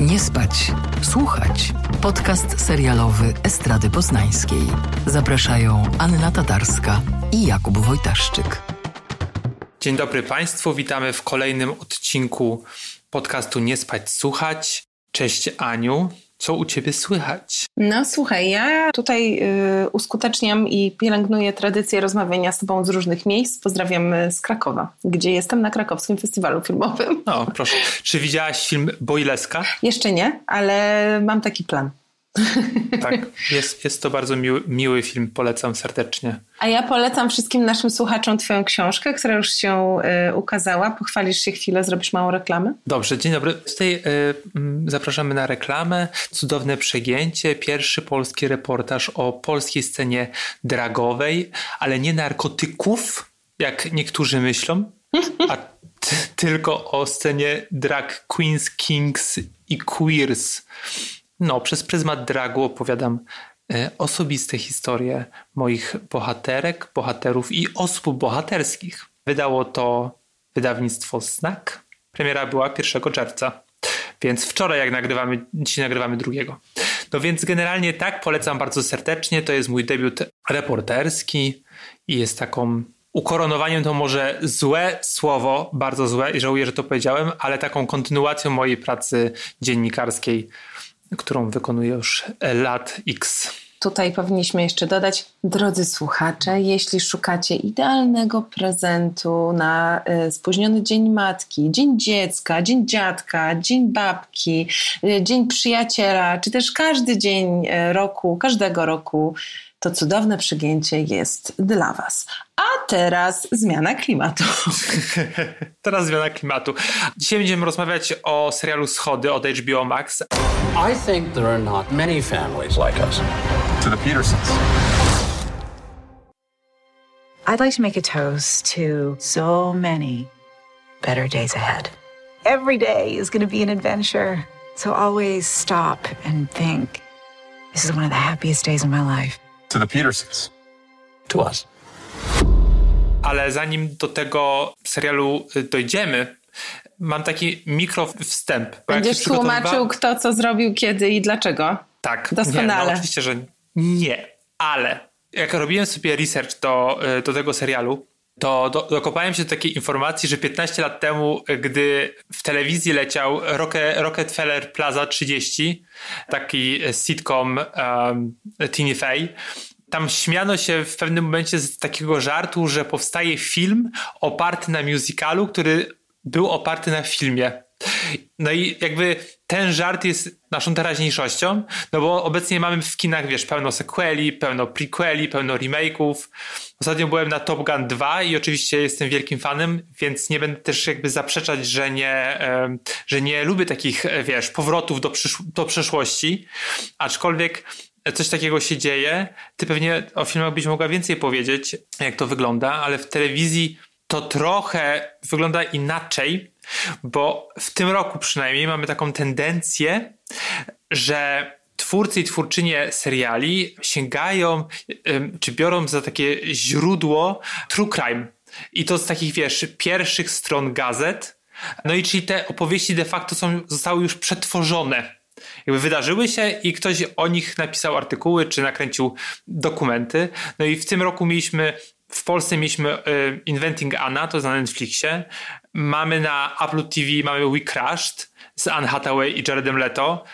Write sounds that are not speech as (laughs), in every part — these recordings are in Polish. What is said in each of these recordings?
Nie spać, słuchać. Podcast serialowy Estrady Poznańskiej. Zapraszają Anna Tatarska i Jakub Wojtaszczyk. Dzień dobry Państwu, witamy w kolejnym odcinku podcastu Nie spać, słuchać. Cześć Aniu. Co u ciebie słychać? No słuchaj, ja tutaj y, uskuteczniam i pielęgnuję tradycję rozmawiania z tobą z różnych miejsc. Pozdrawiam y, z Krakowa, gdzie jestem na krakowskim festiwalu filmowym. No, proszę. Czy widziałaś film Boileska? Jeszcze nie, ale mam taki plan. Tak, jest, jest to bardzo miły, miły film, polecam serdecznie. A ja polecam wszystkim naszym słuchaczom Twoją książkę, która już się y, ukazała. Pochwalisz się chwilę, zrobisz małą reklamę? Dobrze, dzień dobry. Tutaj y, zapraszamy na reklamę. Cudowne przegięcie. Pierwszy polski reportaż o polskiej scenie dragowej, ale nie narkotyków, jak niektórzy myślą, a tylko o scenie drag queens, kings i queers. No, przez pryzmat dragu opowiadam e, osobiste historie moich bohaterek, bohaterów i osób bohaterskich. Wydało to wydawnictwo Znak. Premiera była 1 czerwca, więc wczoraj jak nagrywamy, dzisiaj nagrywamy drugiego. No więc generalnie tak, polecam bardzo serdecznie. To jest mój debiut reporterski i jest taką ukoronowaniem to może złe słowo, bardzo złe i żałuję, że to powiedziałem, ale taką kontynuacją mojej pracy dziennikarskiej którą wykonuję już lat X. Tutaj powinniśmy jeszcze dodać, drodzy słuchacze, jeśli szukacie idealnego prezentu na y, spóźniony Dzień Matki, Dzień Dziecka, Dzień Dziadka, Dzień Babki, y, Dzień Przyjaciela, czy też każdy dzień y, roku, każdego roku, to cudowne przygięcie jest dla Was. A teraz zmiana klimatu. (laughs) teraz zmiana klimatu. Dzisiaj będziemy rozmawiać o serialu Schody od HBO Max. I think there are not many families like us. To the Petersons. I'd like to make a toast to so many better days ahead. Every day is going to be an adventure. So always stop and think. This is one of the happiest days of my life. To the Petersons. To us. Ale zanim do tego serialu dojdziemy, mam taki mikro wstęp. Będziesz tłumaczył, kto co zrobił, kiedy i dlaczego. Tak. Doskonale. Nie, no, oczywiście, że nie, ale jak robiłem sobie research do, do tego serialu, to do, dokopałem się do takiej informacji, że 15 lat temu, gdy w telewizji leciał Rocket, Rockefeller Plaza 30, taki sitcom um, Teeny Fay, tam śmiano się w pewnym momencie z takiego żartu, że powstaje film oparty na musicalu, który był oparty na filmie. No i jakby ten żart jest naszą teraźniejszością, no bo obecnie mamy w kinach, wiesz, pełno sequeli, pełno prequeli, pełno remake'ów. Ostatnio byłem na Top Gun 2 i oczywiście jestem wielkim fanem, więc nie będę też jakby zaprzeczać, że nie, że nie lubię takich, wiesz, powrotów do, przysz- do przeszłości, aczkolwiek coś takiego się dzieje. Ty pewnie o filmach byś mogła więcej powiedzieć, jak to wygląda, ale w telewizji to trochę wygląda inaczej, bo w tym roku przynajmniej mamy taką tendencję, że twórcy i twórczynie seriali sięgają czy biorą za takie źródło true crime. I to z takich, wiesz, pierwszych stron gazet. No i czyli te opowieści de facto są, zostały już przetworzone. Jakby wydarzyły się i ktoś o nich napisał artykuły czy nakręcił dokumenty. No i w tym roku mieliśmy w Polsce mieliśmy y, Inventing Anna, to jest na Netflixie. Mamy na Apple TV, mamy We Crashed z Anne Hathaway i Jaredem Leto.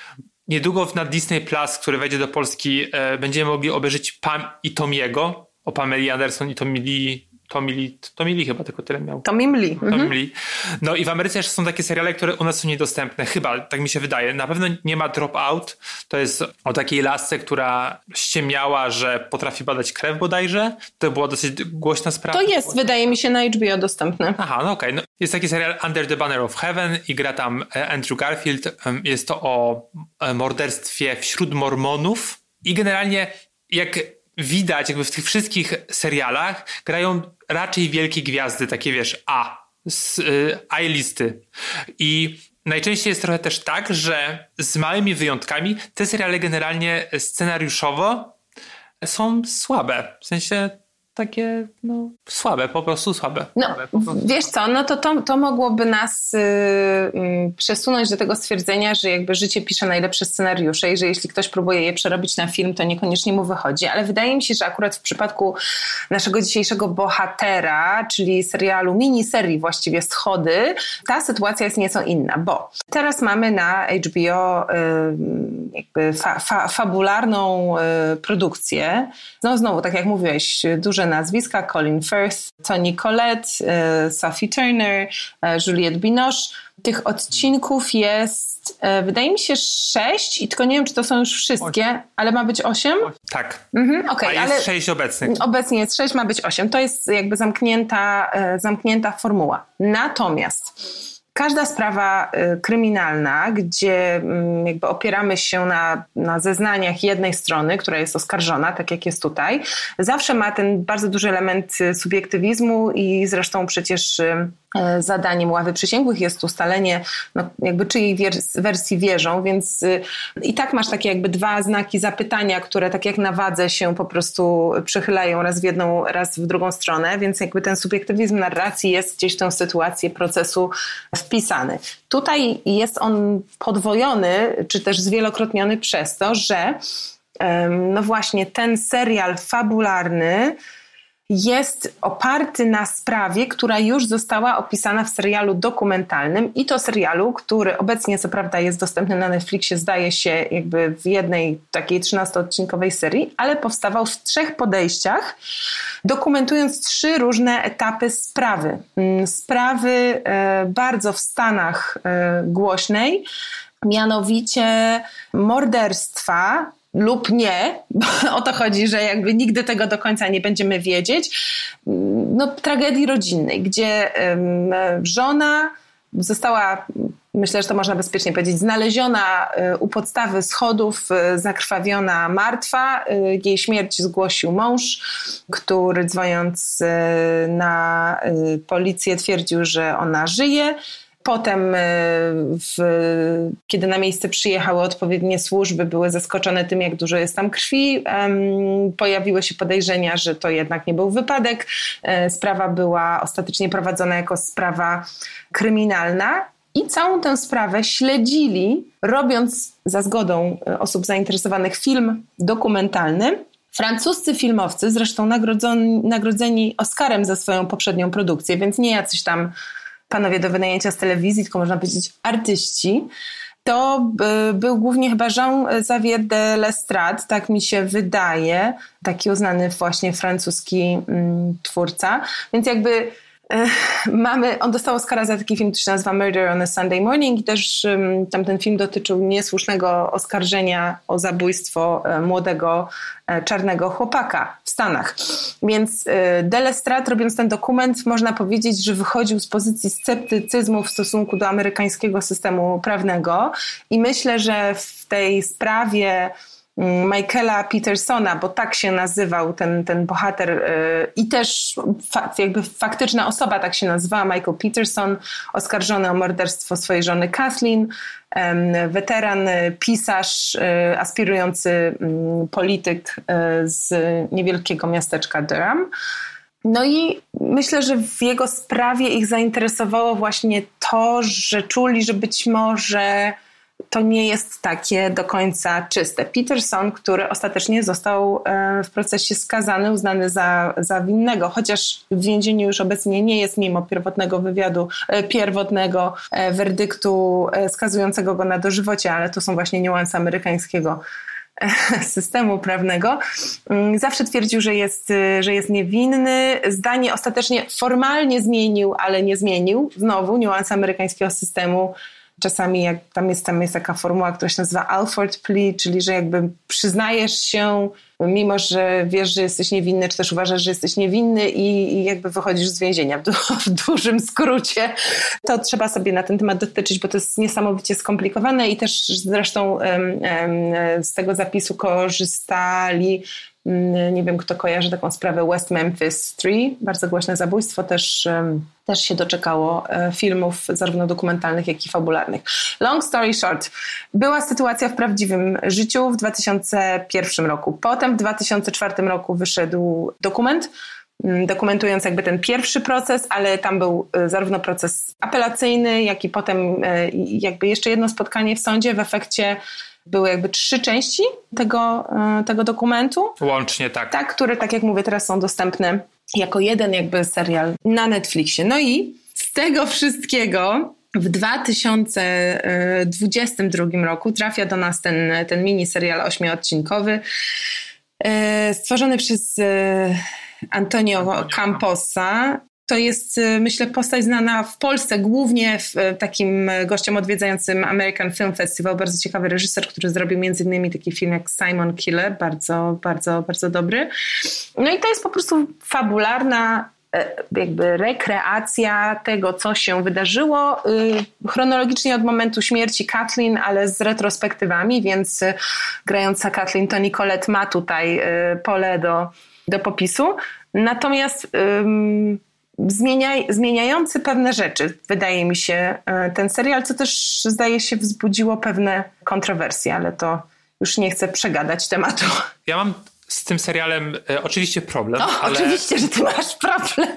Niedługo na Disney Plus, który wejdzie do Polski, y, będziemy mogli obejrzeć Pam i Tomiego o Pameli Anderson i Tomili Tommy Lee, Tommy Lee chyba tylko tyle miał. Tommy Lee. Tommy mhm. Lee. No i w Ameryce jeszcze są takie seriale, które u nas są niedostępne. Chyba, tak mi się wydaje. Na pewno nie ma Dropout. To jest o takiej lasce, która ściemniała, że potrafi badać krew bodajże. To była dosyć głośna sprawa. To jest, wydaje mi się, na HBO dostępne. Aha, no okej. Okay. No, jest taki serial Under the Banner of Heaven i gra tam e, Andrew Garfield. Jest to o e, morderstwie wśród mormonów. I generalnie jak widać jakby w tych wszystkich serialach grają raczej wielkie gwiazdy, takie wiesz, A, z y, A-listy. I najczęściej jest trochę też tak, że z małymi wyjątkami te seriale generalnie scenariuszowo są słabe. W sensie takie no, słabe, po prostu słabe. No, słabe, prostu wiesz co, no to, to, to mogłoby nas y, y, przesunąć do tego stwierdzenia, że jakby życie pisze najlepsze scenariusze i że jeśli ktoś próbuje je przerobić na film, to niekoniecznie mu wychodzi, ale wydaje mi się, że akurat w przypadku naszego dzisiejszego bohatera, czyli serialu, miniserii właściwie Schody, ta sytuacja jest nieco inna, bo teraz mamy na HBO y, jakby fa, fa, fabularną produkcję. No znowu, tak jak mówiłeś, duże nazwiska, Colin Firth, Toni Collette, y, Sophie Turner, Juliette Binoche. Tych odcinków jest, wydaje mi się, sześć i tylko nie wiem, czy to są już wszystkie, ale ma być osiem? Tak. Mhm, okay, A jest ale sześć obecnych. Obecnie jest sześć, ma być osiem. To jest jakby zamknięta, zamknięta formuła. Natomiast każda sprawa y, kryminalna, gdzie mm, jakby opieramy się na, na zeznaniach jednej strony, która jest oskarżona, tak jak jest tutaj, zawsze ma ten bardzo duży element y, subiektywizmu i zresztą przecież y, zadaniem ławy przysięgłych jest ustalenie no, jakby czyjej wersji wierzą, więc y, i tak masz takie jakby dwa znaki zapytania, które tak jak na wadze się po prostu przychylają raz w jedną, raz w drugą stronę, więc jakby ten subiektywizm narracji jest gdzieś w tę sytuację procesu wpisany. Tutaj jest on podwojony, czy też zwielokrotniony przez to, że no właśnie ten serial fabularny jest oparty na sprawie, która już została opisana w serialu dokumentalnym i to serialu, który obecnie co prawda jest dostępny na Netflixie, zdaje się jakby w jednej takiej 13-odcinkowej serii, ale powstawał w trzech podejściach, dokumentując trzy różne etapy sprawy. Mm, sprawy e, bardzo w Stanach e, głośnej, mianowicie morderstwa lub nie, bo (laughs) o to chodzi, że jakby nigdy tego do końca nie będziemy wiedzieć, no, tragedii rodzinnej, gdzie żona została, myślę, że to można bezpiecznie powiedzieć, znaleziona e, u podstawy schodów, e, zakrwawiona, martwa. E, jej śmierć zgłosił mąż, który dzwoniąc na policję twierdził, że ona żyje. Potem, e, w, kiedy na miejsce przyjechały odpowiednie służby, były zaskoczone tym, jak dużo jest tam krwi. Pojawiły się podejrzenia, że to jednak nie był wypadek. E, sprawa była ostatecznie prowadzona jako sprawa kryminalna. I całą tę sprawę śledzili, robiąc za zgodą e, osób zainteresowanych film dokumentalny. Francuscy filmowcy, zresztą nagrodzeni, nagrodzeni Oscarem za swoją poprzednią produkcję, więc nie jacyś tam panowie do wynajęcia z telewizji, tylko można powiedzieć artyści, to był głównie chyba Jean-Xavier de Lestrade, tak mi się wydaje, taki uznany właśnie francuski mm, twórca. Więc jakby mamy, on dostał Oscara za taki film, który się nazywa Murder on a Sunday Morning i też um, tamten film dotyczył niesłusznego oskarżenia o zabójstwo e, młodego e, czarnego chłopaka w Stanach. Więc e, Delestrat robiąc ten dokument można powiedzieć, że wychodził z pozycji sceptycyzmu w stosunku do amerykańskiego systemu prawnego i myślę, że w tej sprawie Michaela Petersona, bo tak się nazywał ten, ten bohater y, i też jakby faktyczna osoba tak się nazywała, Michael Peterson, oskarżony o morderstwo swojej żony Kathleen, weteran, y, pisarz, y, aspirujący mm, polityk z niewielkiego miasteczka Durham. No i myślę, że w jego sprawie ich zainteresowało właśnie to, że czuli, że być może to nie jest takie do końca czyste. Peterson, który ostatecznie został e, w procesie skazany, uznany za, za winnego, chociaż w więzieniu już obecnie nie jest mimo pierwotnego wywiadu, e, pierwotnego e, werdyktu skazującego go na dożywocie, ale to są właśnie niuanse amerykańskiego systemu prawnego, mm, zawsze twierdził, że jest, że jest niewinny. Zdanie ostatecznie formalnie zmienił, ale nie zmienił. Znowu niuans amerykańskiego systemu czasami jak tam jest, tam jest taka formuła, która się nazywa Alford plea, czyli że jakby przyznajesz się, mimo że wiesz, że jesteś niewinny, czy też uważasz, że jesteś niewinny i, i jakby wychodzisz z więzienia w, du w, dużym skrócie. To trzeba sobie na ten temat dotyczyć, bo to jest niesamowicie skomplikowane i też zresztą um, um, z tego zapisu korzystali nie wiem, kto kojarzy taką sprawę West Memphis 3, bardzo głośne zabójstwo, też, też się doczekało e, filmów zarówno dokumentalnych, jak i fabularnych. Long story short, była sytuacja w prawdziwym życiu w 2001 roku. Potem w 2004 roku wyszedł dokument, mm, dokumentując jakby ten pierwszy proces, ale tam był y, zarówno proces apelacyjny, jak i potem y, jakby jeszcze jedno spotkanie w sądzie. W efekcie były jakby trzy części tego, y, tego dokumentu. Łącznie, tak. Tak, które, tak jak mówię, teraz są dostępne jako jeden jakby serial na Netflixie. No i z tego wszystkiego w 2022 roku trafia do nas ten, ten mini serial ośmiodcinkowy e, stworzony przez e, Antonio Camposa. To jest, e, myślę, postać znana w Polsce, głównie w takim gościem odwiedzającym American Film Festival. Bardzo ciekawy reżyser, który zrobił między innymi taki film jak Simon Killer, bardzo, bardzo, bardzo dobry. No i to jest po prostu fabularna E, jakby rekreacja tego, co się wydarzyło y, chronologicznie od momentu śmierci Kathleen, ale z retrospektywami, więc y, grająca Kathleen to Nicolette ma tutaj y, pole do, do popisu. Natomiast zmieniaj, zmieniający pewne rzeczy, wydaje mi się, ten serial, co też zdaje się wzbudziło pewne kontrowersje, ale to już nie chcę przegadać tematu. Ja mam z tym serialem e, oczywiście problem. No, ale... Oczywiście, że ty masz problem. (laughs)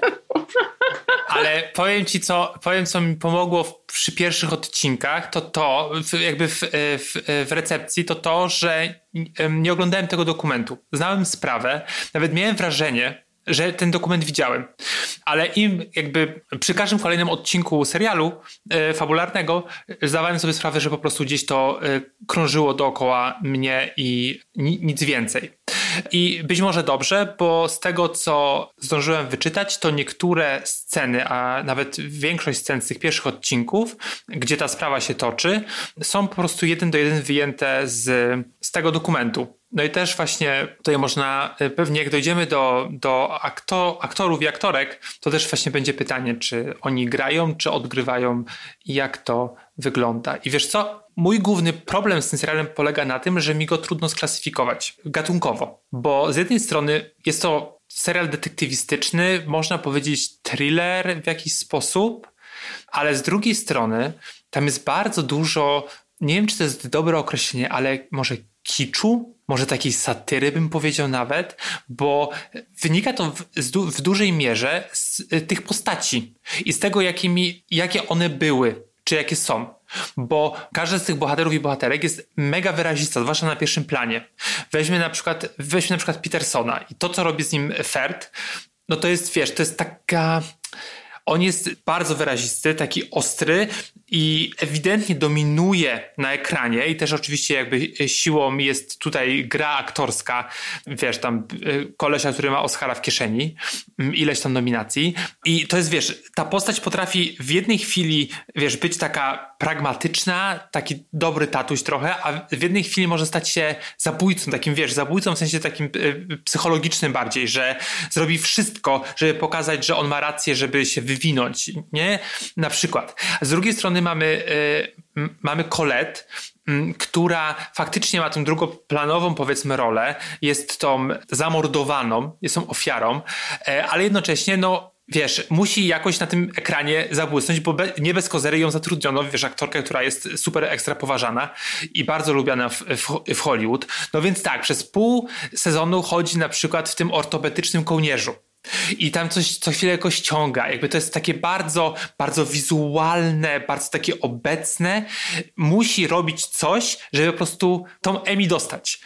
Ale powiem ci, co, powiem, co mi pomogło w, przy pierwszych odcinkach, to to, jakby w, e, w, e, w, recepcji, to to, że nie oglądałem tego dokumentu. Znałem sprawę, nawet miałem wrażenie, że ten dokument widziałem. Ale im jakby przy każdym kolejnym odcinku serialu e, fabularnego zdawałem sobie sprawę, że po prostu gdzieś to e, krążyło dookoła mnie i ni nic więcej. I być może dobrze, bo z tego, co zdążyłem wyczytać, to niektóre sceny, a nawet większość scen z tych pierwszych odcinków, gdzie ta sprawa się toczy, są po prostu jeden do jeden wyjęte z, z tego dokumentu. No i też właśnie tutaj można, e, pewnie jak dojdziemy do, do aktor, aktorów i aktorek, to też właśnie będzie pytanie, czy oni grają, czy odgrywają i jak to wygląda. I wiesz co? Mój główny problem z tym serialem polega na tym, że mi go trudno sklasyfikować gatunkowo, bo z jednej strony jest to serial detektywistyczny, można powiedzieć thriller w jakiś sposób, ale z drugiej strony tam jest bardzo dużo, nie wiem czy to jest dobre określenie, ale może kiczu, może takiej satyry bym powiedział nawet, bo wynika to w, w dużej mierze z y, tych postaci i z tego, jakimi, jakie one były, czy jakie są. Bo każdy z tych bohaterów i bohaterek jest mega wyrazista, zwłaszcza na pierwszym planie. Weźmy na przykład, weźmy na przykład Petersona i to, co robi z nim Ferd, no to jest, wiesz, to jest taka on jest bardzo wyrazisty, taki ostry i ewidentnie dominuje na ekranie i też oczywiście jakby siłą jest tutaj gra aktorska, wiesz, tam y, kolesia, który ma Oscara w kieszeni, ileś tam nominacji i to jest, wiesz, ta postać potrafi w jednej chwili, wiesz, być taka pragmatyczna, taki dobry tatuś trochę, a w jednej chwili może stać się zabójcą, takim, wiesz, zabójcą w sensie takim y, psychologicznym bardziej, że zrobi wszystko, żeby pokazać, że on ma rację, żeby się wywinąć, nie? Na przykład. Z drugiej strony mamy, y, mamy Colette, która faktycznie ma tę drugoplanową, powiedzmy, rolę, jest tą zamordowaną, jest tą ofiarą, y, ale jednocześnie, no, wiesz, musi jakoś na tym ekranie zabłysnąć, bo be, nie bez kozery ją zatrudniono, wiesz, aktorkę, która jest super ekstra poważana i bardzo lubiana w, w, w, Hollywood. No więc tak, przez pół sezonu chodzi na przykład w tym ortopedycznym kołnierzu. I tam coś co chwilę go ściąga. Jakby to jest takie bardzo, bardzo wizualne, bardzo takie obecne. Musi robić coś, żeby po prostu tą Emmy dostać.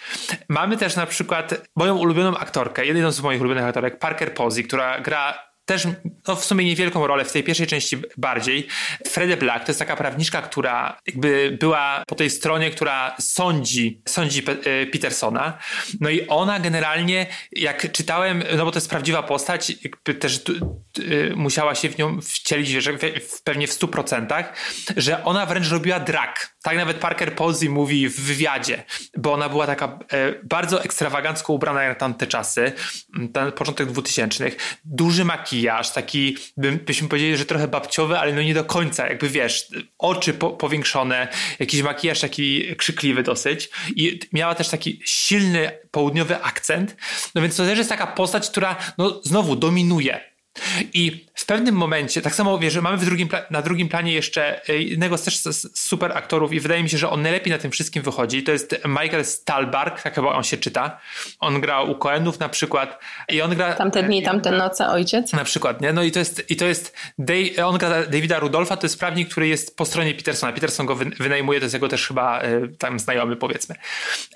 Mamy też na przykład moją ulubioną aktorkę, jedną z moich ulubionych aktorek, Parker Posey, która gra też no w sumie niewielką rolę w tej pierwszej części bardziej. Freddie Black to jest taka prawniczka, która jakby była po tej stronie, która sądzi, sądzi e, Petersona. No i ona generalnie, jak czytałem, no bo to jest prawdziwa postać, też y, musiała się w nią wcielić, w, pewnie w stu procentach, że ona wręcz robiła drag. Tak nawet Parker Posey mówi w wywiadzie, bo ona była taka e, bardzo ekstrawagancko ubrana jak na tamte czasy, ten początek dwutysięcznych. Duży makijaż, makijaż, taki byśmy powiedzieli, że trochę babciowy, ale no nie do końca, jakby wiesz, oczy po, powiększone, jakiś makijaż taki krzykliwy dosyć. I miała też taki silny południowy akcent, no więc to też jest taka postać, która no znowu dominuje I w pewnym momencie, tak samo wiesz, że mamy drugim, na drugim planie jeszcze e, jednego z też super aktorów i wydaje mi się, że on najlepiej na tym wszystkim wychodzi. To jest Michael Stalbark, tak chyba on się czyta. On gra u Coenów na przykład i on gra... Tamte dni, tamte noce, ojciec. Na przykład, nie? No i to jest, i to jest on gra Davida Rudolfa, to jest prawnik, który jest po stronie Petersona. Peterson go wynajmuje, to jest jego też chyba e, tam znajomy, powiedzmy.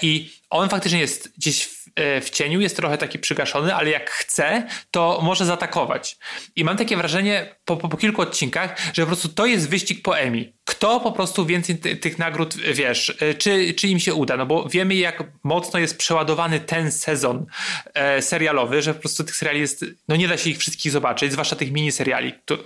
I on faktycznie jest gdzieś w, e, w cieniu, jest trochę taki przygaszony, ale jak chce, to może zaatakować. I mam takie wrażenie po, po, po kilku odcinkach, że po prostu to jest wyścig po Emmy. Kto po prostu więcej ty, tych nagród, wiesz, e, czy, czy im się uda? No bo wiemy, jak mocno jest przeładowany ten sezon e, serialowy, że po prostu tych seriali jest, no nie da się ich wszystkich zobaczyć, zwłaszcza tych miniseriali, to, e,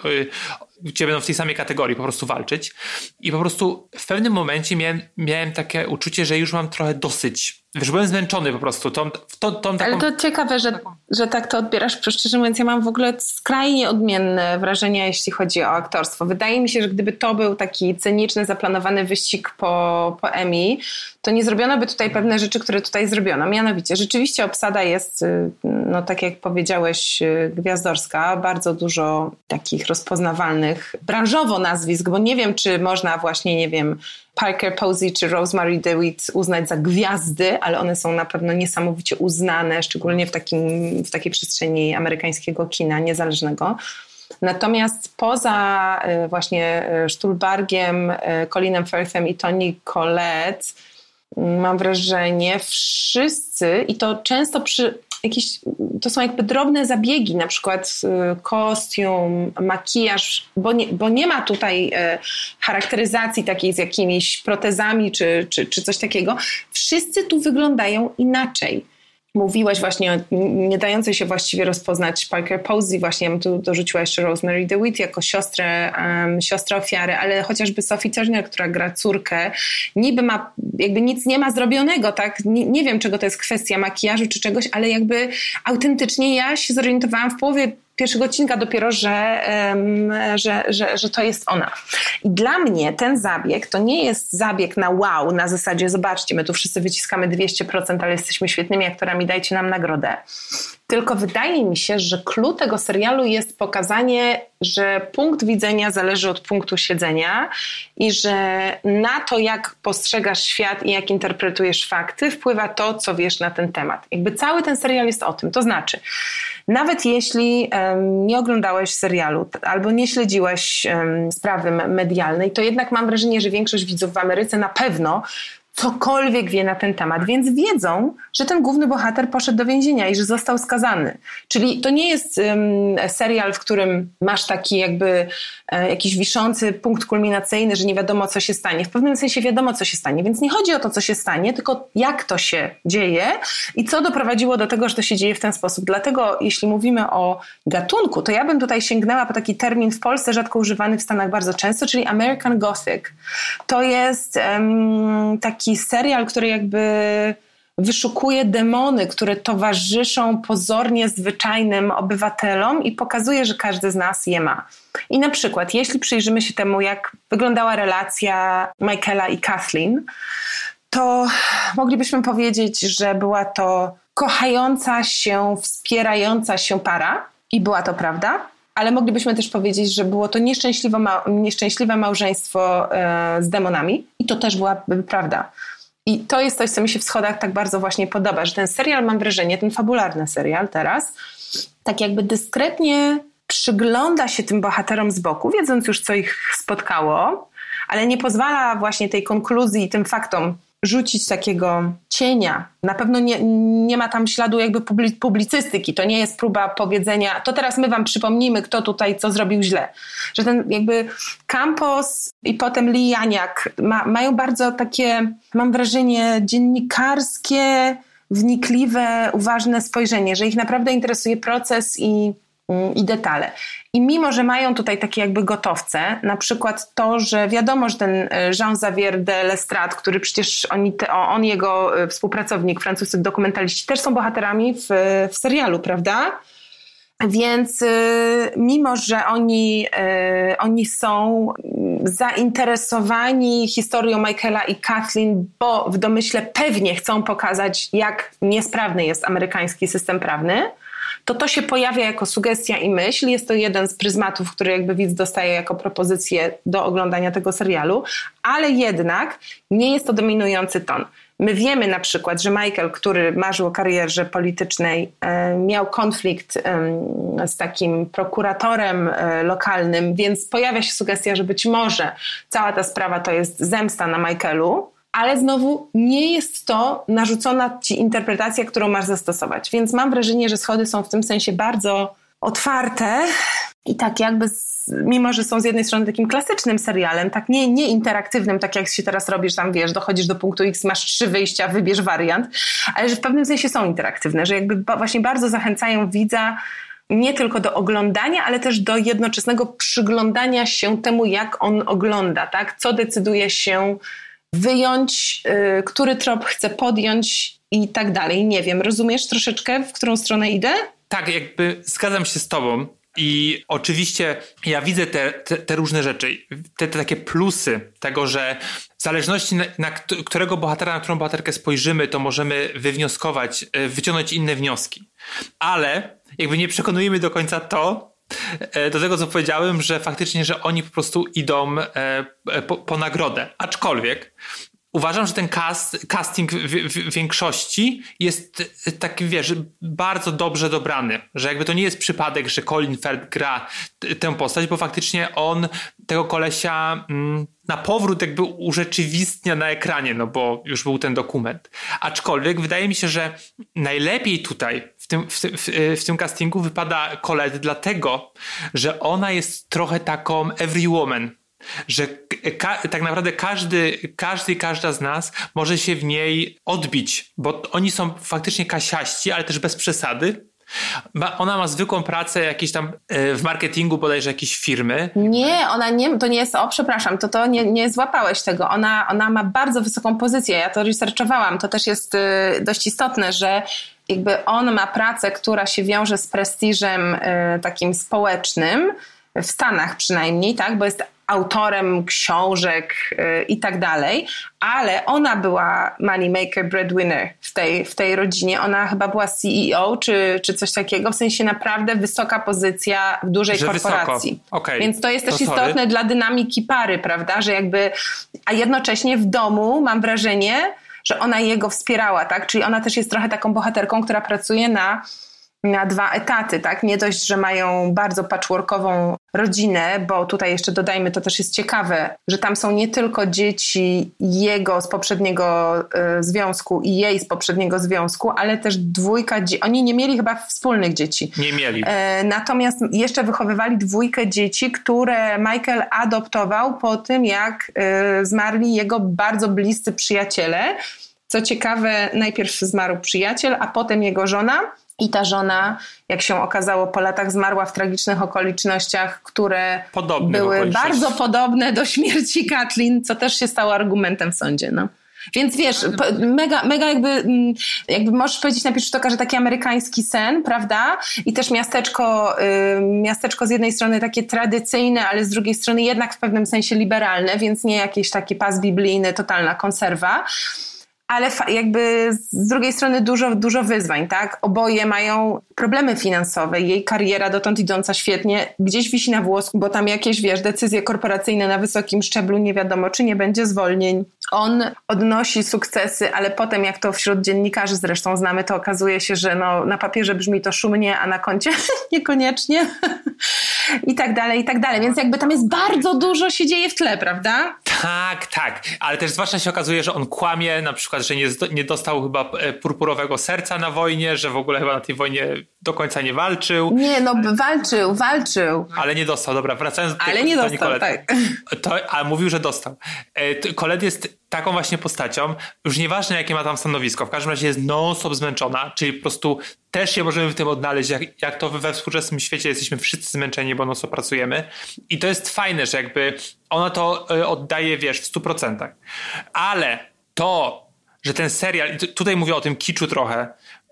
gdzie będą w tej samej kategorii po prostu walczyć. I po prostu w pewnym momencie miałem, miałem takie uczucie, że już mam trochę dosyć Wiesz, byłem zmęczony po prostu. Tą, tą, tą taką... Ale to ciekawe, że, że tak to odbierasz, bo szczerze mówiąc, ja mam w ogóle skrajnie odmienne wrażenia, jeśli chodzi o aktorstwo. Wydaje mi się, że gdyby to był taki cyniczny, zaplanowany wyścig po, po Emmy, to nie zrobiono by tutaj pewne rzeczy, które tutaj zrobiono. Mianowicie, rzeczywiście obsada jest, y, no tak jak powiedziałeś, y, gwiazdorska. Bardzo dużo takich rozpoznawalnych branżowo nazwisk, bo nie wiem, czy można właśnie, nie wiem, Parker Posey czy Rosemary DeWitt uznać za gwiazdy, ale one są na pewno niesamowicie uznane, szczególnie w, takim, w takiej przestrzeni amerykańskiego kina niezależnego. Natomiast poza y, właśnie Stulbargiem, Colinem Firthem i Tony Collette, mam wrażenie, wszyscy i to często przy jakieś, to są jakby drobne zabiegi, na przykład kostium, makijaż, bo nie, bo nie ma tutaj charakteryzacji takiej z jakimiś protezami czy, czy, czy coś takiego. Wszyscy tu wyglądają inaczej mówiłaś właśnie nie dającej się właściwie rozpoznać Parker Posey, właśnie ja tu dorzuciła jeszcze Rosemary DeWitt jako siostrę, um, siostrę ofiary, ale chociażby Sophie Turner, która gra córkę, niby ma, jakby nic nie ma zrobionego, tak? Nie, nie wiem, czego to jest kwestia makijażu czy czegoś, ale jakby autentycznie ja się zorientowałam w połowie pierwszego odcinka dopiero, że, że, że, że to jest ona. I dla mnie ten zabieg to nie jest zabieg na wow, na zasadzie zobaczcie, my tu wszyscy wyciskamy 200%, ale jesteśmy świetnymi aktorami, dajcie nam nagrodę. Tylko wydaje mi się, że clue tego serialu jest pokazanie, że punkt widzenia zależy od punktu siedzenia i że na to, jak postrzegasz świat i jak interpretujesz fakty, wpływa to, co wiesz na ten temat. Jakby cały ten serial jest o tym. To znaczy, nawet jeśli nie oglądałeś serialu albo nie śledziłeś sprawy medialnej, to jednak mam wrażenie, że większość widzów w Ameryce na pewno cokolwiek wie na ten temat, więc wiedzą, że ten główny bohater poszedł do więzienia i że został skazany. Czyli to nie jest um, serial, w którym masz taki jakby e, jakiś wiszący punkt kulminacyjny, że nie wiadomo, co się stanie. W pewnym sensie wiadomo, co się stanie, więc nie chodzi o to, co się stanie, tylko jak to się dzieje i co doprowadziło do tego, że to się dzieje w ten sposób. Dlatego, jeśli mówimy o gatunku, to ja bym tutaj sięgnęła po taki termin w Polsce rzadko używany w Stanach bardzo często, czyli American Gothic. To jest um, taki serial, który jakby wyszukuje demony, które towarzyszą pozornie zwyczajnym obywatelom i pokazuje, że każdy z nas je ma. I na przykład, jeśli przyjrzymy się temu, jak wyglądała relacja Michaela i Kathleen, to moglibyśmy powiedzieć, że była to kochająca się, wspierająca się para i była to prawda, ale moglibyśmy też powiedzieć, że było to nieszczęśliwe, nieszczęśliwe małżeństwo e, z demonami i to też była prawda. I to jest coś, co mi się w schodach tak bardzo właśnie podoba, że ten serial, mam wrażenie, ten fabularny serial teraz, tak jakby dyskretnie przygląda się tym bohaterom z boku, wiedząc już, co ich spotkało, ale nie pozwala właśnie tej konkluzji i tym faktom rzucić takiego cienia. Na pewno nie, nie ma tam śladu jakby publicystyki. To nie jest próba powiedzenia, to teraz my wam przypomnimy, kto tutaj co zrobił źle. Że ten jakby Campos i potem Lee Janiak ma, mają bardzo takie, mam wrażenie, dziennikarskie, wnikliwe, uważne spojrzenie, że ich naprawdę interesuje proces i i detale. I mimo, że mają tutaj takie jakby gotowce, na przykład to, że wiadomo, że ten e, Jean-Xavier de Lestrade, który przecież oni, on jego e, współpracownik, francuscy dokumentaliści, też są bohaterami w, w serialu, prawda? Więc e, mimo, że oni, oni są zainteresowani historią Michaela i Kathleen, bo w domyśle pewnie chcą pokazać, jak niesprawny jest amerykański system prawny, to to się pojawia jako sugestia i myśl. Jest to jeden z pryzmatów, który jakby widz dostaje jako propozycję do oglądania tego serialu, ale jednak nie jest to dominujący ton. My wiemy na przykład, że Michael, który marzył o karierze politycznej, e, miał konflikt z takim prokuratorem e, lokalnym, więc pojawia się sugestia, że być może cała ta sprawa to jest zemsta na Michaelu, ale znowu nie jest to narzucona ci interpretacja, którą masz zastosować. Więc mam wrażenie, że schody są w tym sensie bardzo otwarte i tak jakby, z, mimo że są z jednej strony takim klasycznym serialem, tak nie, nie interaktywnym, tak jak się teraz robisz, tam wiesz, dochodzisz do punktu X, masz trzy wyjścia, wybierz wariant, ale że w pewnym sensie są interaktywne, że jakby właśnie bardzo zachęcają widza nie tylko do oglądania, ale też do jednoczesnego przyglądania się temu, jak on ogląda, tak? Co decyduje się wyjąć, yy, który trop chce podjąć i tak dalej. Nie wiem, rozumiesz troszeczkę, w którą stronę idę? Tak, jakby zgadzam się z tobą. I oczywiście ja widzę te, te, te różne rzeczy, te, te, takie plusy tego, że w zależności na, na, którego bohatera, na którą bohaterkę spojrzymy, to możemy wywnioskować, e, wyciągnąć inne wnioski. Ale jakby nie przekonujemy do końca to, do tego, co powiedziałem, że faktycznie, że oni po prostu idą e, po, po nagrodę. Aczkolwiek uważam, że ten cast, casting w, w, większości jest taki, wiesz, bardzo dobrze dobrany. Że jakby to nie jest przypadek, że Colin Firth gra tę postać, bo faktycznie on tego kolesia mm, na powrót jakby urzeczywistnia na ekranie, no bo już był ten dokument. Aczkolwiek wydaje mi się, że najlepiej tutaj w tym, w, w, tym castingu wypada Colette dlatego, że ona jest trochę taką every woman że tak naprawdę każdy, każdy i każda z nas może się w niej odbić, bo oni są faktycznie kasiaści, ale też bez przesady. Ona ma zwykłą pracę jakieś tam e, w marketingu bodajże jakiejś firmy. Nie, ona nie, to nie jest, o przepraszam, to to nie, nie złapałeś tego. Ona, ona ma bardzo wysoką pozycję, ja to researchowałam, to też jest e, dość istotne, że jakby on ma pracę, która się wiąże z prestiżem e, takim społecznym, w Stanach przynajmniej, tak, bo jest autorem książek yy, i tak dalej, ale ona była moneymaker, breadwinner w tej, w tej rodzinie. Ona chyba była CEO czy, czy coś takiego, w sensie naprawdę wysoka pozycja w dużej Że korporacji. Okay. Więc to jest to też sorry. istotne dla dynamiki pary, prawda, że jakby, a jednocześnie w domu mam wrażenie, że ona jego wspierała, tak, czyli ona też jest trochę taką bohaterką, która pracuje na na dwa etaty, tak? Nie dość, że mają bardzo patchworkową rodzinę, bo tutaj jeszcze dodajmy, to też jest ciekawe, że tam są nie tylko dzieci jego z poprzedniego y, związku i jej z poprzedniego związku, ale też dwójka dzieci. Oni nie mieli chyba wspólnych dzieci. Nie mieli. E, natomiast jeszcze wychowywali dwójkę dzieci, które Michael adoptował po tym, jak y, zmarli jego bardzo bliscy przyjaciele. Co ciekawe, najpierw zmarł przyjaciel, a potem jego żona i ta żona, jak się okazało, po latach zmarła w tragicznych okolicznościach, które Podobne były bardzo podobne do śmierci Kathleen, co też się stało argumentem w sądzie. No. Więc wiesz, mega, mega jakby, mm, jakby możesz powiedzieć na to że taki amerykański sen, prawda? I też miasteczko, miasteczko z jednej strony takie tradycyjne, ale z drugiej strony jednak w pewnym sensie liberalne, więc nie jakieś takie pas biblijny, totalna konserwa ale jakby z drugiej strony dużo, dużo wyzwań, tak? Oboje mają problemy finansowe. Jej kariera dotąd idąca świetnie gdzieś wisi na włosku, bo tam jakieś, wiesz, decyzje korporacyjne na wysokim szczeblu, nie wiadomo, czy nie będzie zwolnień. On odnosi sukcesy, ale potem, jak to wśród dziennikarzy zresztą znamy, to okazuje się, że no, na papierze brzmi to szumnie, a na koncie (laughs) niekoniecznie. I tak dalej, i tak dalej. Więc jakby tam jest bardzo dużo się dzieje w tle, prawda? Tak, tak. Ale też zwłaszcza się okazuje, że on kłamie, na przykład, że nie, nie dostał chyba e, purpurowego serca na wojnie, że w ogóle chyba na tej wojnie do końca nie walczył. Nie, no walczył, walczył. Ale nie dostał, dobra, wracając do Ale nie dostał, tak. To, a mówił, że dostał. Kolet jest taką właśnie postacią, już nieważne jakie ma tam stanowisko, w każdym razie jest non-stop zmęczona, czyli po prostu też się możemy w tym odnaleźć, jak, jak to we współczesnym świecie jesteśmy wszyscy zmęczeni, bo non-stop pracujemy i to jest fajne, że jakby ona to e, oddaje, wiesz, w 100%. Ale to, że ten serial, tutaj mówię o tym kiczu trochę,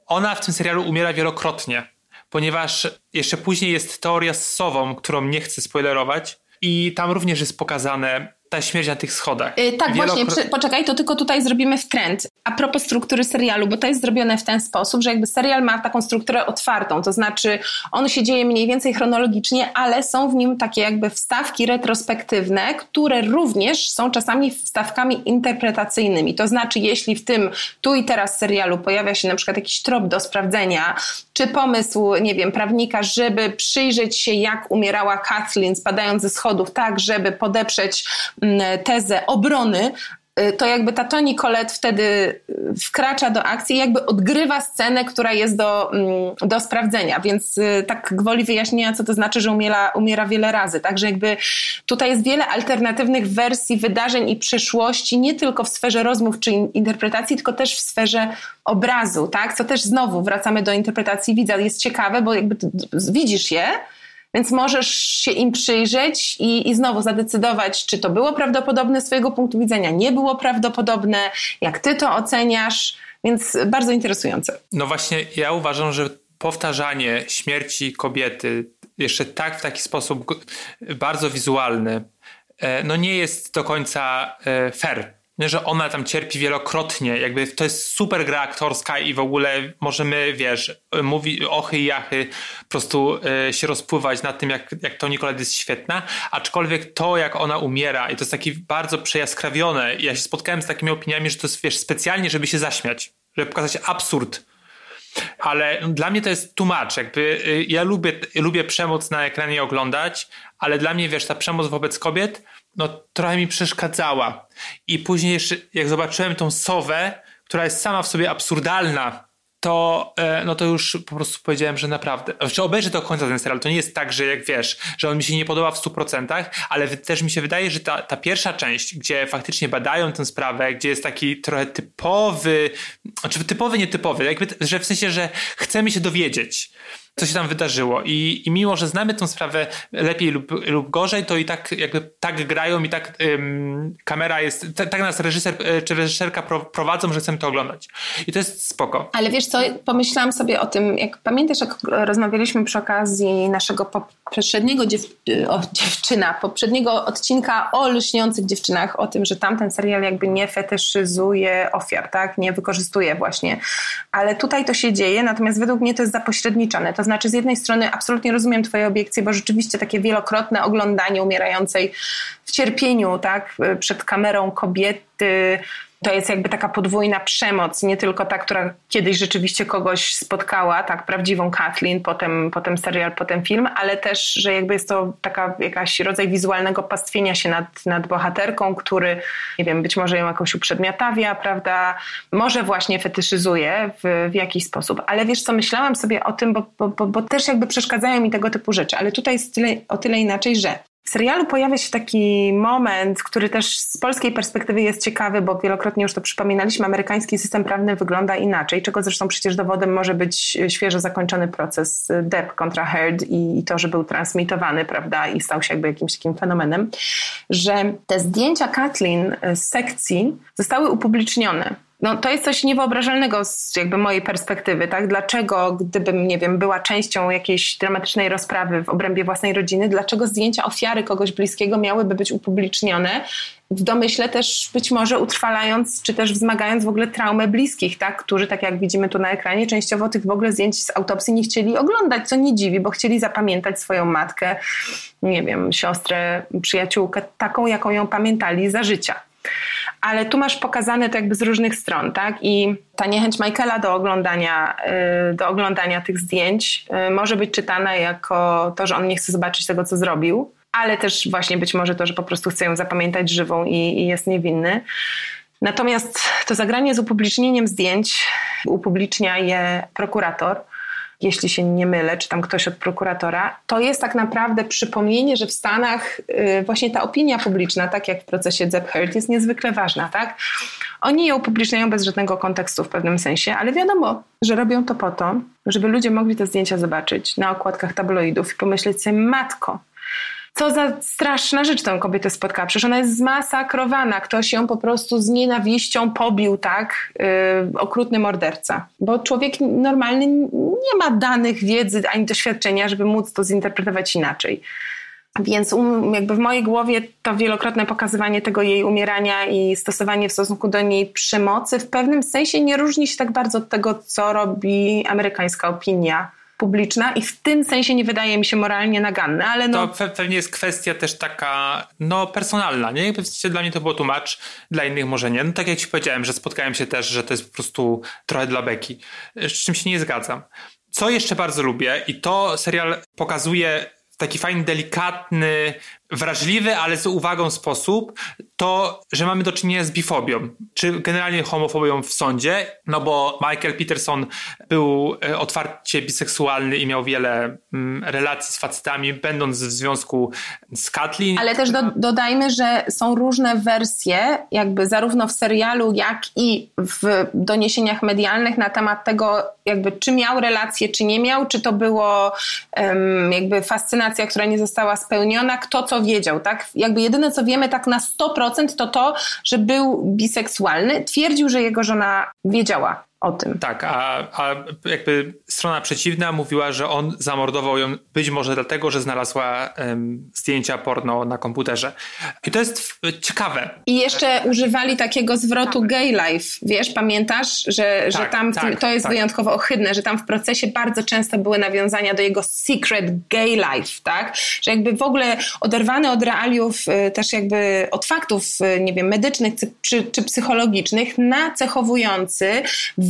ona w tym serialu umiera wielokrotnie, ponieważ jeszcze później jest teoria z Sową, którą nie chcę spoilerować i tam również jest pokazane ta śmierć na tych schodach. Yy, tak, Wielokro... właśnie, przy, poczekaj, to tylko tutaj zrobimy w trend. A propos struktury serialu, bo to jest zrobione w ten sposób, że jakby serial ma taką strukturę otwartą, to znaczy on się dzieje mniej więcej chronologicznie, ale są w nim takie jakby wstawki retrospektywne, które również są czasami wstawkami interpretacyjnymi. To znaczy, jeśli w tym tu i teraz serialu pojawia się na przykład jakiś trop do sprawdzenia, czy pomysł, nie wiem, prawnika, żeby przyjrzeć się, jak umierała Kathleen spadając ze schodów, tak, żeby podeprzeć tezę obrony, y, to jakby ta Toni Collette wtedy y, wkracza do akcji i jakby odgrywa scenę, która jest do, mm, do sprawdzenia, więc y, tak gwoli wyjaśnienia, co to znaczy, że umiera, umiera wiele razy, także jakby tutaj jest wiele alternatywnych wersji wydarzeń i przeszłości, nie tylko w sferze rozmów czy interpretacji, tylko też w sferze obrazu, tak, co też znowu wracamy do interpretacji widza, jest ciekawe, bo jakby widzisz je, więc możesz się im przyjrzeć i, i znowu zadecydować, czy to było prawdopodobne z Twojego punktu widzenia, nie było prawdopodobne, jak Ty to oceniasz, więc bardzo interesujące. No właśnie, ja uważam, że powtarzanie śmierci kobiety jeszcze tak w taki sposób bardzo wizualny, e, no nie jest do końca e, fair że ona tam cierpi wielokrotnie, jakby to jest super gra aktorska i w ogóle możemy, wiesz, mówi ochy i jachy, po prostu y, się rozpływać nad tym, jak, jak to Nicolette jest świetna, aczkolwiek to, jak ona umiera i to jest taki bardzo przejaskrawione, ja się spotkałem z takimi opiniami, że to jest, wiesz, specjalnie, żeby się zaśmiać, żeby pokazać absurd, ale dla mnie to jest tłumacz, jakby y, ja lubię, lubię przemoc na ekranie oglądać, ale dla mnie, wiesz, ta przemoc wobec kobiet no trochę mi przeszkadzała. I później jeszcze, jak zobaczyłem tą sowę, która jest sama w sobie absurdalna, to, e, no to już po prostu powiedziałem, że naprawdę, znaczy obejrzę do końca ten serial. To nie jest tak, że jak wiesz, że on mi się nie podoba w 100%, ale też mi się wydaje, że ta, ta pierwsza część, gdzie faktycznie badają tę sprawę, gdzie jest taki trochę typowy, znaczy typowy, nietypowy, jakby, że w sensie, że chcemy się dowiedzieć co się tam wydarzyło. I, i mimo, że znamy tę sprawę lepiej lub, lub gorzej, to i tak jakby tak grają i tak ym, kamera jest, tak, tak nas reżyser e, czy reżyserka prowadzą, że chcemy to oglądać. I to jest spoko. Ale wiesz co, pomyślałam sobie o tym, jak pamiętasz, jak rozmawialiśmy przy okazji naszego poprzedniego dziew o, dziewczyna, poprzedniego odcinka o lśniących dziewczynach, o tym, że tamten serial jakby nie fetyszyzuje ofiar, tak? Nie wykorzystuje właśnie. Ale tutaj to się dzieje, natomiast według mnie to jest zapośredniczone. To znaczy, z jednej strony absolutnie rozumiem Twoje obiekcje, bo rzeczywiście takie wielokrotne oglądanie umierającej w cierpieniu, tak, przed kamerą kobiety, to jest jakby taka podwójna przemoc, nie tylko ta, która kiedyś rzeczywiście kogoś spotkała, tak, prawdziwą Kathleen, potem, potem serial, potem film, ale też, że jakby jest to taka jakaś rodzaj wizualnego pastwienia się nad, nad bohaterką, który, nie wiem, być może ją jakoś uprzedmiotawia, prawda, może właśnie fetyszyzuje w, w jakiś sposób, ale wiesz co, myślałam sobie o tym, bo, bo, bo, bo też jakby przeszkadzają mi tego typu rzeczy, ale tutaj jest tyle, o tyle inaczej, że serialu pojawia się taki moment, który też z polskiej perspektywy jest ciekawy, bo wielokrotnie już to przypominaliśmy, amerykański system prawny wygląda inaczej, czego zresztą przecież dowodem może być świeżo zakończony proces Depp kontra Heard i, to, że był transmitowany, prawda, i stał się jakby jakimś takim fenomenem, że te zdjęcia Kathleen z sekcji zostały upublicznione no, to jest coś niewyobrażalnego z jakby mojej perspektywy, tak? Dlaczego, gdybym, nie wiem, była częścią jakiejś dramatycznej rozprawy w obrębie własnej rodziny, dlaczego zdjęcia ofiary kogoś bliskiego miałyby być upublicznione? W domyśle też być może utrwalając, czy też wzmagając w ogóle traumę bliskich, tak? Którzy, tak jak widzimy tu na ekranie, częściowo tych w ogóle zdjęć z autopsji nie chcieli oglądać, co nie dziwi, bo chcieli zapamiętać swoją matkę, nie wiem, siostrę, przyjaciółkę, taką, jaką ją pamiętali za życia ale tu masz pokazane to jakby z różnych stron, tak? I ta niechęć Michaela do oglądania, y, do oglądania tych zdjęć y, może być czytana jako to, że on nie chce zobaczyć tego, co zrobił, ale też właśnie być może to, że po prostu chce ją zapamiętać żywą i, i jest niewinny. Natomiast to zagranie z upublicznieniem zdjęć upublicznia je prokurator jeśli się nie mylę, czy tam ktoś od prokuratora, to jest tak naprawdę przypomnienie, że w Stanach y, właśnie ta opinia publiczna, tak jak w procesie Zeb jest niezwykle ważna, tak? Oni ją upubliczniają bez żadnego kontekstu w pewnym sensie, ale wiadomo, że robią to po to, żeby ludzie mogli te zdjęcia zobaczyć na okładkach tabloidów i pomyśleć sobie, matko, co za straszna rzecz tę kobietę spotkała. Przecież ona jest zmasakrowana. Ktoś ją po prostu z nienawiścią pobił, tak? Yy, okrutny morderca. Bo człowiek normalny nie ma danych, wiedzy ani doświadczenia, żeby móc to zinterpretować inaczej. Więc um, jakby w mojej głowie to wielokrotne pokazywanie tego jej umierania i stosowanie w stosunku do niej przemocy w pewnym sensie nie różni się tak bardzo od tego, co robi amerykańska opinia publiczna i w tym sensie nie wydaje mi się moralnie naganne, ale no... To pewnie jest kwestia też taka, no personalna, nie? Jakby dla mnie to było tłumacz, dla innych może nie. No tak jak ci powiedziałem, że spotkałem się też, że to jest po prostu trochę dla beki, z czym się nie zgadzam. Co jeszcze bardzo lubię i to serial pokazuje w taki fajny, delikatny, wrażliwy, ale z uwagą sposób, to, że mamy do czynienia z bifobią, czy generalnie homofobią w sądzie, no bo Michael Peterson był e, otwarcie biseksualny i miał wiele mm, relacji z facetami, będąc w związku z Kathleen. Ale też do, dodajmy, że są różne wersje, jakby zarówno w serialu, jak i w doniesieniach medialnych na temat tego, jakby czy miał relację, czy nie miał, czy to było um, jakby fascynacja, która nie została spełniona, kto co wiedział, tak? Jakby jedyne co wiemy tak na 100% to to, że był biseksualny. Twierdził, że jego żona wiedziała o tym. Tak, a, a jakby strona przeciwna mówiła, że on zamordował ją być może dlatego, że znalazła um, zdjęcia porno na komputerze. I to jest ciekawe. I jeszcze używali takiego zwrotu gay life, wiesz, pamiętasz, że, tak, że tam tak, to jest tak. wyjątkowo ohydne, że tam w procesie bardzo często były nawiązania do jego secret gay life, tak? Że jakby w ogóle oderwany od realiów, y, też jakby od faktów, y, nie wiem, medycznych czy, czy psychologicznych, nacechowujący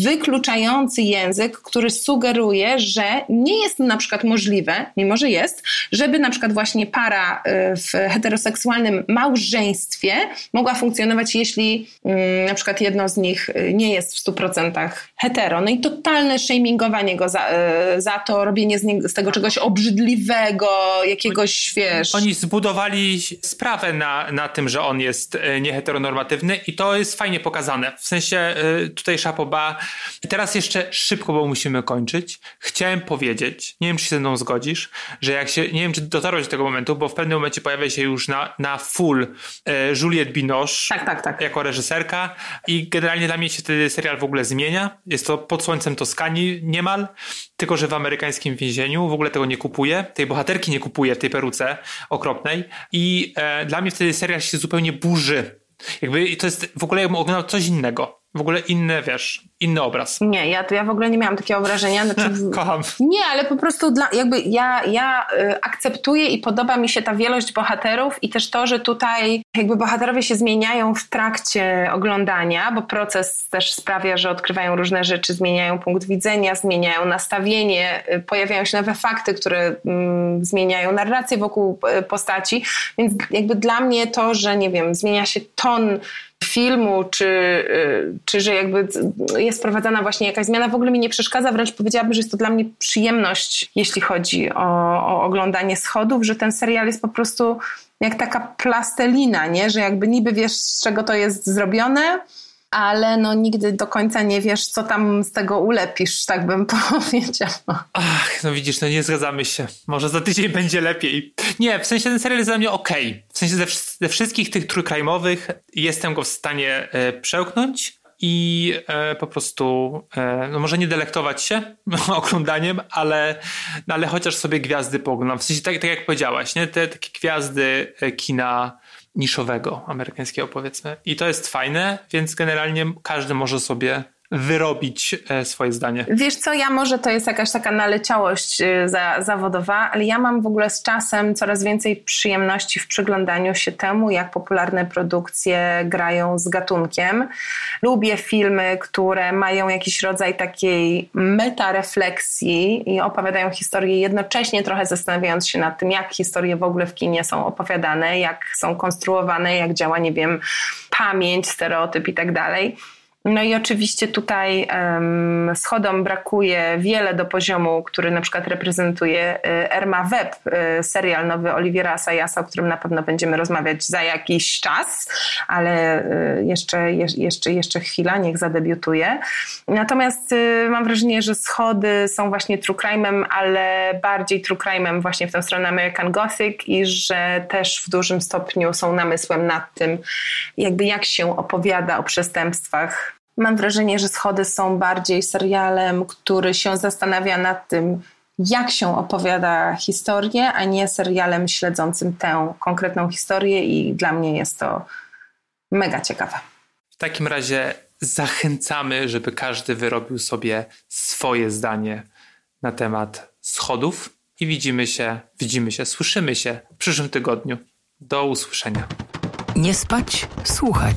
wykluczający język, który sugeruje, że nie jest na przykład możliwe, mimo że jest, żeby na przykład właśnie para y, w heteroseksualnym małżeństwie mogła funkcjonować, jeśli mm, na przykład jedno z nich y, nie jest w 100% hetero. No i totalne shamingowanie go za, y, za to, robienie z, nie, z tego czegoś obrzydliwego, jakiegoś, wiesz... Oni zbudowali sprawę na, na tym, że on jest nieheteronormatywny i to jest fajnie pokazane. W sensie tutaj Szapoba i teraz jeszcze szybko, bo musimy kończyć. Chciałem powiedzieć, nie wiem, czy się ze mną zgodzisz, że jak się, nie wiem, czy dotarłeś do tego momentu, bo w pewnym momencie pojawia się już na, na full e, Juliette Binoche tak, tak, tak. jako reżyserka i generalnie dla mnie się wtedy serial w ogóle zmienia. Jest to pod słońcem Toskanii niemal, tylko że w amerykańskim więzieniu w ogóle tego nie kupuje, tej bohaterki nie kupuje w tej peruce okropnej i e, dla mnie wtedy serial się zupełnie burzy. Jakby to jest w ogóle jakbym oglądał coś innego w ogóle inny, wiesz, inny obraz. Nie, ja, ja w ogóle nie miałam takiego wrażenia. Znaczy, (laughs) Kocham. Nie, ale po prostu dla, jakby ja, ja y, akceptuję i podoba mi się ta wielość bohaterów i też to, że tutaj jakby bohaterowie się zmieniają w trakcie oglądania, bo proces też sprawia, że odkrywają różne rzeczy, zmieniają punkt widzenia, zmieniają nastawienie, y, pojawiają się nowe fakty, które mm, zmieniają narrację wokół y, postaci, więc jakby dla mnie to, że nie wiem, zmienia się ton filmu, czy, y, czy że jakby jest prowadzona właśnie jakaś zmiana, w ogóle mi nie przeszkadza, wręcz powiedziałabym, że jest to dla mnie przyjemność, jeśli chodzi o, o oglądanie schodów, że ten serial jest po prostu jak taka plastelina, nie? że jakby niby wiesz, z czego to jest zrobione, ale no nigdy do końca nie wiesz, co tam z tego ulepisz, tak bym (laughs) powiedziała. Ach, no widzisz, no nie zgadzamy się. Może za tydzień (laughs) będzie lepiej. Nie, w sensie ten serial jest dla mnie okej. Okay. W sensie ze, ze wszystkich tych trójkrajmowych jestem go w stanie e, przełknąć i e, po prostu, e, no może nie delektować się (laughs) oglądaniem, ale, no ale chociaż sobie gwiazdy pooglądam. W sensie tak, tak jak powiedziałaś, nie? Te takie gwiazdy e, kina niszowego amerykańskiego powiedzmy. I to jest fajne, więc generalnie każdy może sobie wyrobić e, swoje zdanie. Wiesz co, ja może to jest jakaś taka naleciałość e, za, zawodowa, ale ja mam w ogóle z czasem coraz więcej przyjemności w przyglądaniu się temu, jak popularne produkcje grają z gatunkiem. Lubię filmy, które mają jakiś rodzaj takiej metarefleksji i opowiadają historię jednocześnie trochę zastanawiając się nad tym, jak historie w ogóle w kinie są opowiadane, jak są konstruowane, jak działa, nie wiem, pamięć, stereotyp i tak dalej. No i oczywiście tutaj um, schodom brakuje wiele do poziomu, który na przykład reprezentuje y, Erma Web, y, serial nowy Oliwiera Asayasa, o którym na pewno będziemy rozmawiać za jakiś czas, ale y, jeszcze, jeszcze, jeszcze chwila, niech zadebiutuje. Natomiast mam wrażenie, że schody są właśnie true crime'em, ale bardziej true crime'em właśnie w tę stronę American Gothic i że też w dużym stopniu są namysłem nad tym, jakby jak się opowiada o przestępstwach Mam wrażenie, że schody są bardziej serialem, który się zastanawia nad tym, jak się opowiada historię, a nie serialem śledzącym tę konkretną historię i dla mnie jest to mega ciekawe. W takim razie zachęcamy, żeby każdy wyrobił sobie swoje zdanie na temat schodów i widzimy się, widzimy się, słyszymy się w przyszłym tygodniu. Do usłyszenia. Nie spać, słuchać.